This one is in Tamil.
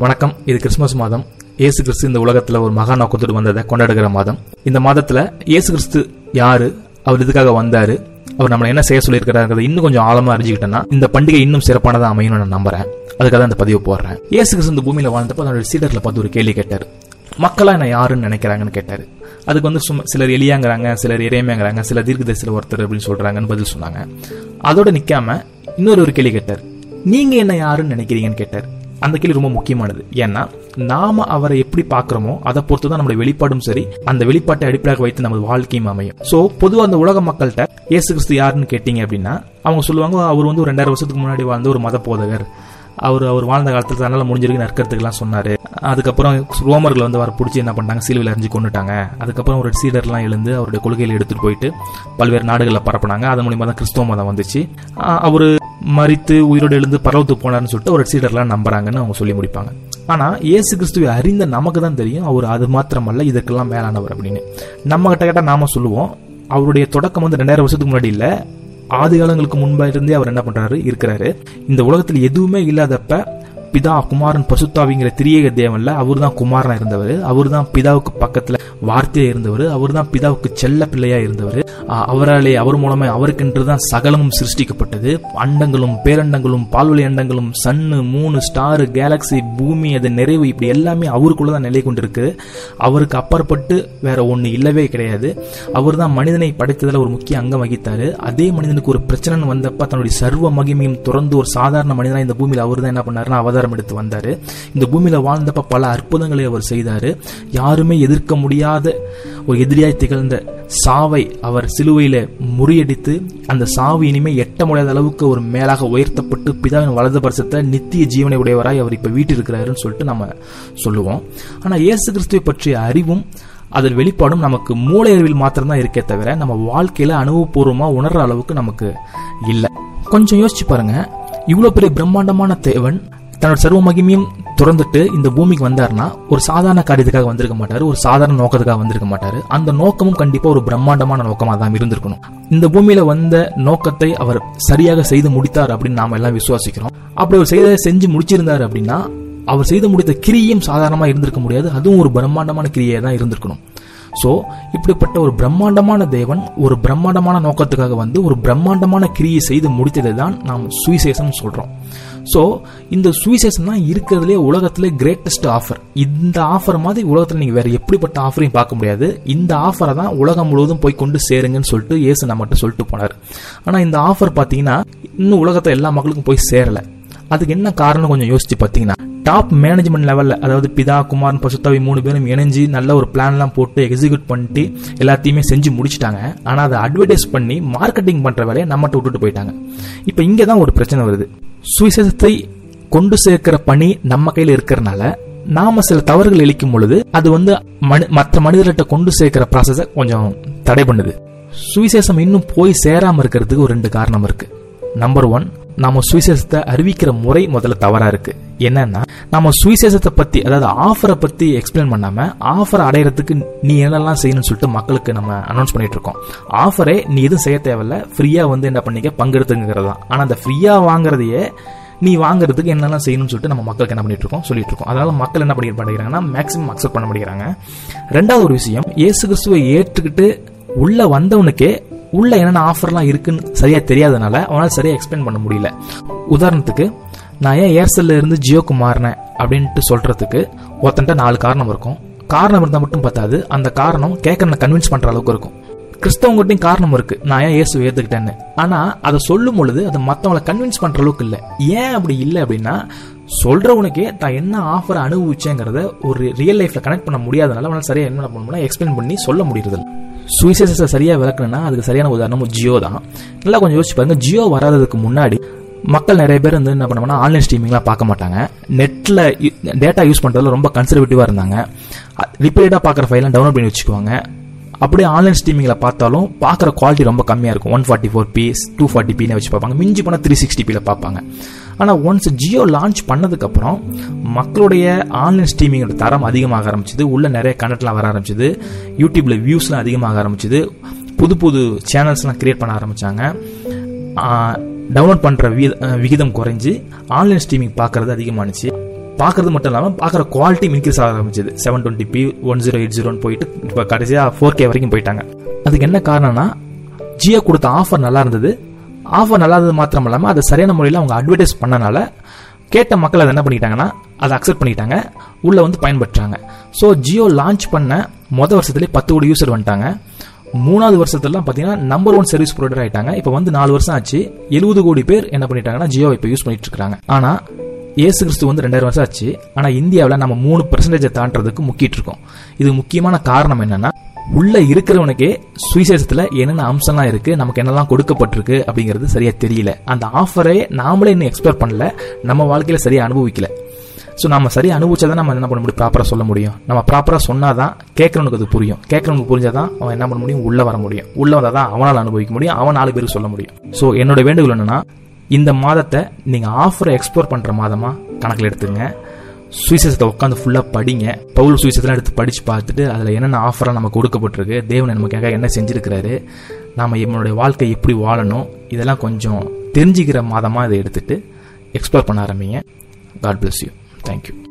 வணக்கம். இது கிறிஸ்துமஸ் மாதம். இயேசு கிறிஸ்து இந்த உலகத்துல ஒரு மகா நோக்கத்தோடு வந்ததை கொண்டாடுகிற மாதம். இந்த மாதத்துல இயேசு கிறிஸ்து யாரு? அவர் இதுக்காக வந்தாரு? அவர் நம்மளை என்ன செய்ய சொல்லியிருக்கிறாங்கிறத இன்னும் கொஞ்சம் ஆழமா அறிஞ்சுக்கிட்டோம்னா இந்த பண்டிகை இன்னும் சிறப்பானதா அமையும் நான் நம்புறேன். அதுக்காக தான் இந்த பதிவு போடுறேன். இயேசு கிறிஸ்து இந்த பூமியில வாழ்ந்தப்ப அதோட சீடர்களை பார்த்து ஒரு கேள்வி கேட்டார். மக்களா என்ன யாருன்னு நினைக்கிறாங்கன்னு கேட்டாரு. அதுக்கு வந்து சும்மா சிலர் எளியாங்கிறாங்க சிலர் இறைமையாங்கிறாங்க சில தீர்க்கதரிசில ஒருத்தர் அப்படின்னு சொல்றாங்கன்னு பதில் சொன்னாங்க. அதோட நிக்காம இன்னொரு ஒரு கேள்வி கேட்டார். நீங்க என்ன யாருன்னு நினைக்கிறீங்கன்னு கேட்டார். அந்த கேள்வி ரொம்ப முக்கியமானது. ஏன்னா நாம அவரை எப்படி பார்க்கறோமோ அதை பொறுத்து தான் நம்மளுடைய வெளிப்பாடும் சரி அந்த வெளிப்பாட்டை அடிப்படையாக வைத்து நமது வாழ்க்கையும் அமையும். சோ பொதுவா அந்த உலக மக்கள்கிட்ட இயேசு கிறிஸ்து யாருன்னு கேட்டீங்க அப்படின்னா அவங்க சொல்லுவாங்க அவர் வந்து ஒரு ரெண்டாயிரம் வருஷத்துக்கு முன்னாடி வாழ்ந்த ஒரு மத போதகர். அவர் அவர் வாழ்ந்த காலத்துல தன்னால முடிஞ்சிருக்கு நற்கறதுக்கெல்லாம் சொன்னாரு. அதுக்கப்புறம் ரோமர்கள் வந்து அவரை பிடிச்சி என்ன பண்ணாங்க சீலுவில் அறிஞ்சு கொண்டுட்டாங்க அதுக்கப்புறம் ஒரு சீடர்லாம் எழுந்து அவருடைய கொள்கையில் எடுத்துட்டு போயிட்டு பல்வேறு நாடுகளில் பரப்புனாங்க. அது மூலியமா தான் கிறிஸ்துவ மதம் வந்துச்சு. அவர் மறித்து உயிரோடு எழுந்து பரவத்து போனார்னு சொல்லிட்டு ஒரு சீடர்லாம் நம்புறாங்கன்னு அவங்க சொல்லி முடிப்பாங்க. ஆனா இயேசு கிறிஸ்துவை அறிந்த நமக்கு தான் தெரியும் அவர் அது மாத்திரமல்ல இதற்கெல்லாம் மேலானவர் அப்படின்னு. நம்ம கிட்ட கேட்டா நாம சொல்லுவோம் அவருடைய தொடக்கம் வந்து ரெண்டாயிரம் வருஷத்துக்கு முன்னாடி இல்ல ஆதி காலங்களுக்கு முன்பா இருந்தே அவர் என்ன பண்றாரு இருக்கிறாரு. இந்த உலகத்தில் எதுவுமே இல்லாதப்ப பிதா குமாரன் பசுத்தாவிங்கிற திரியேக தேவன்ல அவர் தான் குமாரனா இருந்தவர் அவர் தான் பிதாவுக்கு பக்கத்துல வார்த்தையா இருந்தவர் அவர் தான் பிதாவுக்கு செல்ல பிள்ளையா இருந்தவர் அவராலே அவர் மூலமா அவருக்கென்று தான் சகலமும் சிருஷ்டிக்கப்பட்டது. அண்டங்களும் பேரண்டங்களும் பால்வழி அண்டங்களும் சன்னு மூணு ஸ்டாரு கேலக்ஸி பூமி அது நிறைவு இப்படி எல்லாமே அவருக்குள்ள தான் நிலை கொண்டிருக்கு. அவருக்கு அப்பாற்பட்டு வேற ஒன்று இல்லவே கிடையாது. அவர் தான் மனிதனை படைத்ததில் ஒரு முக்கிய அங்கம் வகித்தாரு. அதே மனிதனுக்கு ஒரு பிரச்சனை வந்தப்ப தன்னுடைய சர்வ மகிமையும் துறந்து ஒரு சாதாரண மனிதனாக இந்த பூமியில் அவர் தான் என்ன பண்ணாருன்னா அவதாரம் எடுத்து வந்தார். இந்த பூமியில் வாழ்ந்தப்ப பல அற்புதங்களை அவர் செய்தார். யாருமே எதிர்க்க முடியாத ஒரு எதிரியாய் திகழ்ந்த சாவை அவர் சிலுவையில முறியடித்து அந்த சாவு இனிமே எட்ட முடியாத அளவுக்கு ஒரு மேலாக உயர்த்தப்பட்டு பிதாவின் வலது பரிசத்தை நித்திய ஜீவனை உடையவராய் அவர் இப்ப வீட்டிருக்கிறாருன்னு சொல்லிட்டு நம்ம சொல்லுவோம். ஆனா இயேசு கிறிஸ்துவை பற்றிய அறிவும் அதன் வெளிப்பாடும் நமக்கு மூளை அறிவில் மாத்திரம்தான் இருக்கே தவிர நம்ம வாழ்க்கையில அனுபவபூர்வமா உணர்ற அளவுக்கு நமக்கு இல்லை. கொஞ்சம் யோசிச்சு பாருங்க. இவ்வளவு பெரிய பிரம்மாண்டமான தேவன் தன்னோட சர்வ மகிமையும் துறந்துட்டு இந்த பூமிக்கு வந்தாருன்னா ஒரு சாதாரண காரியத்துக்காக வந்திருக்க மாட்டாரு ஒரு சாதாரண நோக்கத்துக்காக வந்திருக்க மாட்டாரு. அந்த நோக்கமும் கண்டிப்பா ஒரு பிரம்மாண்டமான நோக்கமா தான் இருந்திருக்கணும். இந்த பூமியில வந்த நோக்கத்தை அவர் சரியாக செய்து முடித்தார் அப்படின்னு நாம எல்லாம் விசுவாசிக்கிறோம். அப்படி அவர் செய்த செஞ்சு முடிச்சிருந்தாரு அப்படின்னா அவர் செய்து முடித்த கிரியும் சாதாரணமா இருந்திருக்க முடியாது. அதுவும் ஒரு பிரம்மாண்டமான கிரியை தான் இருந்திருக்கணும். ஸோ இப்படிப்பட்ட ஒரு பிரம்மாண்டமான தேவன் ஒரு பிரம்மாண்டமான நோக்கத்துக்காக வந்து ஒரு பிரம்மாண்டமான கிரியை செய்து முடித்ததை தான் நாம் சுவிசேஷம் சொல்கிறோம் ஸோ இந்த சுவிசேஷம் தான் இருக்கிறதுலே உலகத்திலே கிரேட்டஸ்ட் ஆஃபர் இந்த ஆஃபர் மாதிரி உலகத்தில் நீங்கள் வேற எப்படிப்பட்ட ஆஃபரையும் பார்க்க முடியாது. இந்த ஆஃபரை தான் உலகம் முழுவதும் போய் கொண்டு சேருங்கன்னு சொல்லிட்டு ஏசு நம்மகிட்ட சொல்லிட்டு போனார். ஆனால் இந்த ஆஃபர் பார்த்தீங்கன்னா இன்னும் உலகத்தை எல்லா மக்களுக்கும் போய் சேரல. அதுக்கு என்ன காரணம் கொஞ்சம் யோசிச்சு பார்த்தீங்கன்னா டாப் மேனேஜ்மெண்ட் லெவலில் அதாவது பிதா குமார் பசுத்தாவி மூணு பேரும் இணைஞ்சு நல்ல ஒரு பிளான்லாம் போட்டு எக்ஸிக்யூட் பண்ணிட்டு எல்லாத்தையுமே செஞ்சு முடிச்சிட்டாங்க. ஆனால் அதை அட்வர்டைஸ் பண்ணி மார்க்கெட்டிங் பண்ணுற வேலையை நம்மகிட்ட விட்டுட்டு போயிட்டாங்க. இப்போ இங்கே தான் ஒரு பிரச்சனை வருது. சுவிசேஷத்தை கொண்டு சேர்க்கிற பணி நம்ம கையில் இருக்கிறனால நாம சில தவறுகள் இழிக்கும் பொழுது அது வந்து மற்ற மனிதர்கிட்ட கொண்டு சேர்க்கிற ப்ராசஸ கொஞ்சம் தடை பண்ணுது. சுவிசேஷம் இன்னும் போய் சேராம இருக்கிறதுக்கு ஒரு ரெண்டு காரணம் இருக்கு. நம்பர் ஒன் நாம சுவிசேஷத்தை அறிவிக்கிற முறை முதல்ல தவறா இருக்கு. என்னன்னா நம்ம சுவிசேஷத்தை பத்தி அதாவது ஆஃபரை பத்தி எக்ஸ்பிளைன் பண்ணாம ஆஃபர் அடையறதுக்கு நீ என்னெல்லாம் செய்யணும்னு சொல்லிட்டு மக்களுக்கு நம்ம அனௌன்ஸ் பண்ணிட்டு இருக்கோம். ஆஃபரே நீ எதுவும் செய்ய தேவையில்ல ஃப்ரீயா வந்து என்ன பண்ணிக்க பங்கெடுத்துங்கிறது தான். ஆனா அந்த ஃப்ரீயா வாங்குறதையே நீ வாங்குறதுக்கு என்னெல்லாம் செய்யணும்னு சொல்லிட்டு நம்ம மக்களுக்கு என்ன பண்ணிட்டு இருக்கோம் சொல்லிட்டு இருக்கோம். அதனால மக்கள் என்ன பண்ணி பண்ணிக்கிறாங்கன்னா மேக்ஸிமம் அக்செப்ட் பண்ண முடிகிறாங்க ரெண்டாவது ஒரு விஷயம் இயேசு கிறிஸ்துவை ஏற்றுக்கிட்டு உள்ள வந்தவனுக்கே உள்ள என்னென்ன ஆஃபர்லாம் இருக்குன்னு சரியா தெரியாதனால அவனால் சரியா எக்ஸ்பிளைன் பண்ண முடியல. உதாரணத்துக்கு நான் ஏன் ஏர்செல்ல இருந்து ஜியோக்கு மாறினேன் அப்படின்ட்டு சொல்றதுக்கு ஒருத்தன்ட்ட நாலு காரணம் இருக்கும். காரணம் இருந்தால் மட்டும் பார்த்தாது அந்த காரணம் கேட்கறன கன்வின்ஸ் பண்ற அளவுக்கு இருக்கும். கிறிஸ்தவங்கிட்டையும் காரணம் இருக்கு. நான் ஏன் இயேசு ஏத்துக்கிட்டேன்னு ஆனா அதை சொல்லும் பொழுது அதை மத்தவங்களை கன்வின்ஸ் பண்ற அளவுக்கு இல்ல. ஏன் அப்படி இல்லை அப்படின்னா சொல்றவனுக்கே தான் என்ன ஆஃபர் அனுபவிச்சேங்கிறத ஒரு ரியல் லைஃப்ல கனெக்ட் பண்ண முடியாதனால அவனால் சரியா என்ன பண்ணணும்னா எக்ஸ்பிளைன் பண்ணி சொல்ல முடியுறது சுவிசேஷத்தை சரியா விளக்கணும்னா அதுக்கு சரியான உதாரணம் ஜியோ தான். நல்லா கொஞ்சம் யோசிச்சு பாருங்க. ஜியோ வராததுக்கு முன்னாடி மக்கள் நிறைய பேர் வந்து என்ன பண்ணுவாங்கன்னா ஆன்லைன் ஸ்ட்ரீமிங்லாம் பார்க்க மாட்டாங்க. நெட்டில் டேட்டா யூஸ் பண்ணுறதுல ரொம்ப கன்சர்வேட்டிவாக இருந்தாங்க. ரிப்பீட்டடா பார்க்குற ஃபைலாம் டவுன்லோட் பண்ணி வச்சுக்குவாங்க. அப்படியே ஆன்லைன் ஸ்ட்ரீமிங்கில் பார்த்தாலும் பார்க்குற குவாலிட்டி ரொம்ப கம்மியாக இருக்கும். One forty four P two forty பின்னு வச்சு பார்ப்பாங்க. மிஞ்சி போனால் த்ரீ சிக்ஸ்டி பியில் பார்ப்பாங்க. ஆனால் ஒன்ஸ் ஜியோ லான்ச் பண்ணதுக்கப்புறம் மக்களுடைய ஆன்லைன் ஸ்ட்ரீமிங்கோட தரம் அதிகமாக ஆரம்பிச்சிது. உள்ளே நிறைய கண்டென்ட்லாம் வர ஆரம்பிச்சது. யூடியூப்பில் வியூஸ்லாம் அதிகமாக ஆரம்பிச்சது. புது புது சேனல்ஸ்லாம் கிரியேட் பண்ண ஆரம்பிச்சாங்க. டவுன்லோட் பண்ற விகிதம் குறைஞ்சி ஆன்லைன் ஸ்ட்ரீமிங் பார்க்கறது அதிகமானுச்சு. பார்க்கறது மட்டும் இல்லாமல் பார்க்குற குவாலிட்டி இன்க்ரீஸ் ஆக ஆரம்பிச்சது. Seven twenty P one zero eight ஜீரோன்னு போயிட்டு இப்போ கடைசியாக ஃபோர் கே வரைக்கும் போயிட்டாங்க. அதுக்கு என்ன காரணம்னா ஜியோ கொடுத்த ஆஃபர் நல்லா இருந்தது. ஆஃபர் நல்லா இருந்தது மாத்திரம் இல்லாமல் அதை சரியான முறையில் அவங்க அட்வர்டைஸ் பண்ணனால கேட்ட மக்கள் அதை என்ன பண்ணிட்டாங்கன்னா அதை அக்செப்ட் பண்ணிட்டாங்க உள்ளே வந்து பயன்படுறாங்க ஸோ ஜியோ லான்ச் பண்ண மொதல் வருஷத்துலேயே பத்து கோடி யூசர் வந்துட்டாங்க. மூணாவது வருஷத்துலாம் பார்த்தீங்கன்னா நம்பர் ஒன் சர்வீஸ் ப்ரொவைடர் ஆயிட்டாங்க. இப்போ வந்து நாலு வருஷம் ஆச்சு. எழுபது கோடி பேர் என்ன பண்ணிட்டாங்கன்னா ஜியோ இப்போ யூஸ் பண்ணிட்டு இருக்காங்க ஆனால் ஏசு கிறிஸ்து வந்து ரெண்டாயிரம் வருஷம் ஆச்சு. ஆனால் இந்தியாவில் நம்ம மூணு பெர்சன்டேஜை தாண்டதுக்கு முக்கிட்டு இருக்கோம் இது முக்கியமான காரணம் என்னன்னா உள்ள இருக்கிறவனுக்கே சுவிசேஷத்துல என்னென்ன அம்சம்லாம் இருக்கு நமக்கு என்னெல்லாம் கொடுக்கப்பட்டிருக்கு அப்படிங்கிறது சரியா தெரியல. அந்த ஆஃபரை நாமளே இன்னும் எக்ஸ்பெக்ட் பண்ணல. நம்ம வாழ்க்கையில சரியா அனுபவிக்கல. ஸோ நம்ம சரி அனுபவிச்சா தான் நம்ம என்ன பண்ண முடியும்? ப்ராப்பராக சொல்ல முடியும். நம்ம ப்ராப்பராக சொன்னால் தான் கேட்கறவனுக்கு அது புரியும். கேட்குறவனுக்கு புரிஞ்சால் தான் அவன் என்ன பண்ண முடியும்? உள்ளே வர முடியும். உள்ளே வந்தால் தான் அவனால் அனுபவிக்க முடியும். அவன் நாலு பேருக்கு சொல்ல முடியும். ஸோ என்னோட வேண்டுகோள் என்னென்னா இந்த மாதத்தை நீங்கள் ஆஃபரை எக்ஸ்ப்ளோர் பண்ணுற மாதமாக கணக்கில் எடுத்துங்க. சுவிசேஷத்தை உட்காந்து ஃபுல்லாக படிங்க. பவுல் சுவிசேஷத்தெலாம் எடுத்து படித்து பார்த்துட்டு அதில் என்னென்ன ஆஃபராக நமக்கு கொடுக்கப்பட்டிருக்கு தேவன் நமக்காக என்ன செஞ்சிருக்கிறாரு நாம் நம்மளுடைய வாழ்க்கை எப்படி வாழணும் இதெல்லாம் கொஞ்சம் தெரிஞ்சுக்கிற மாதமாக இதை எடுத்துகிட்டு எக்ஸ்ப்ளோர் பண்ண ஆரம்பிங்க. God bless you Thank you.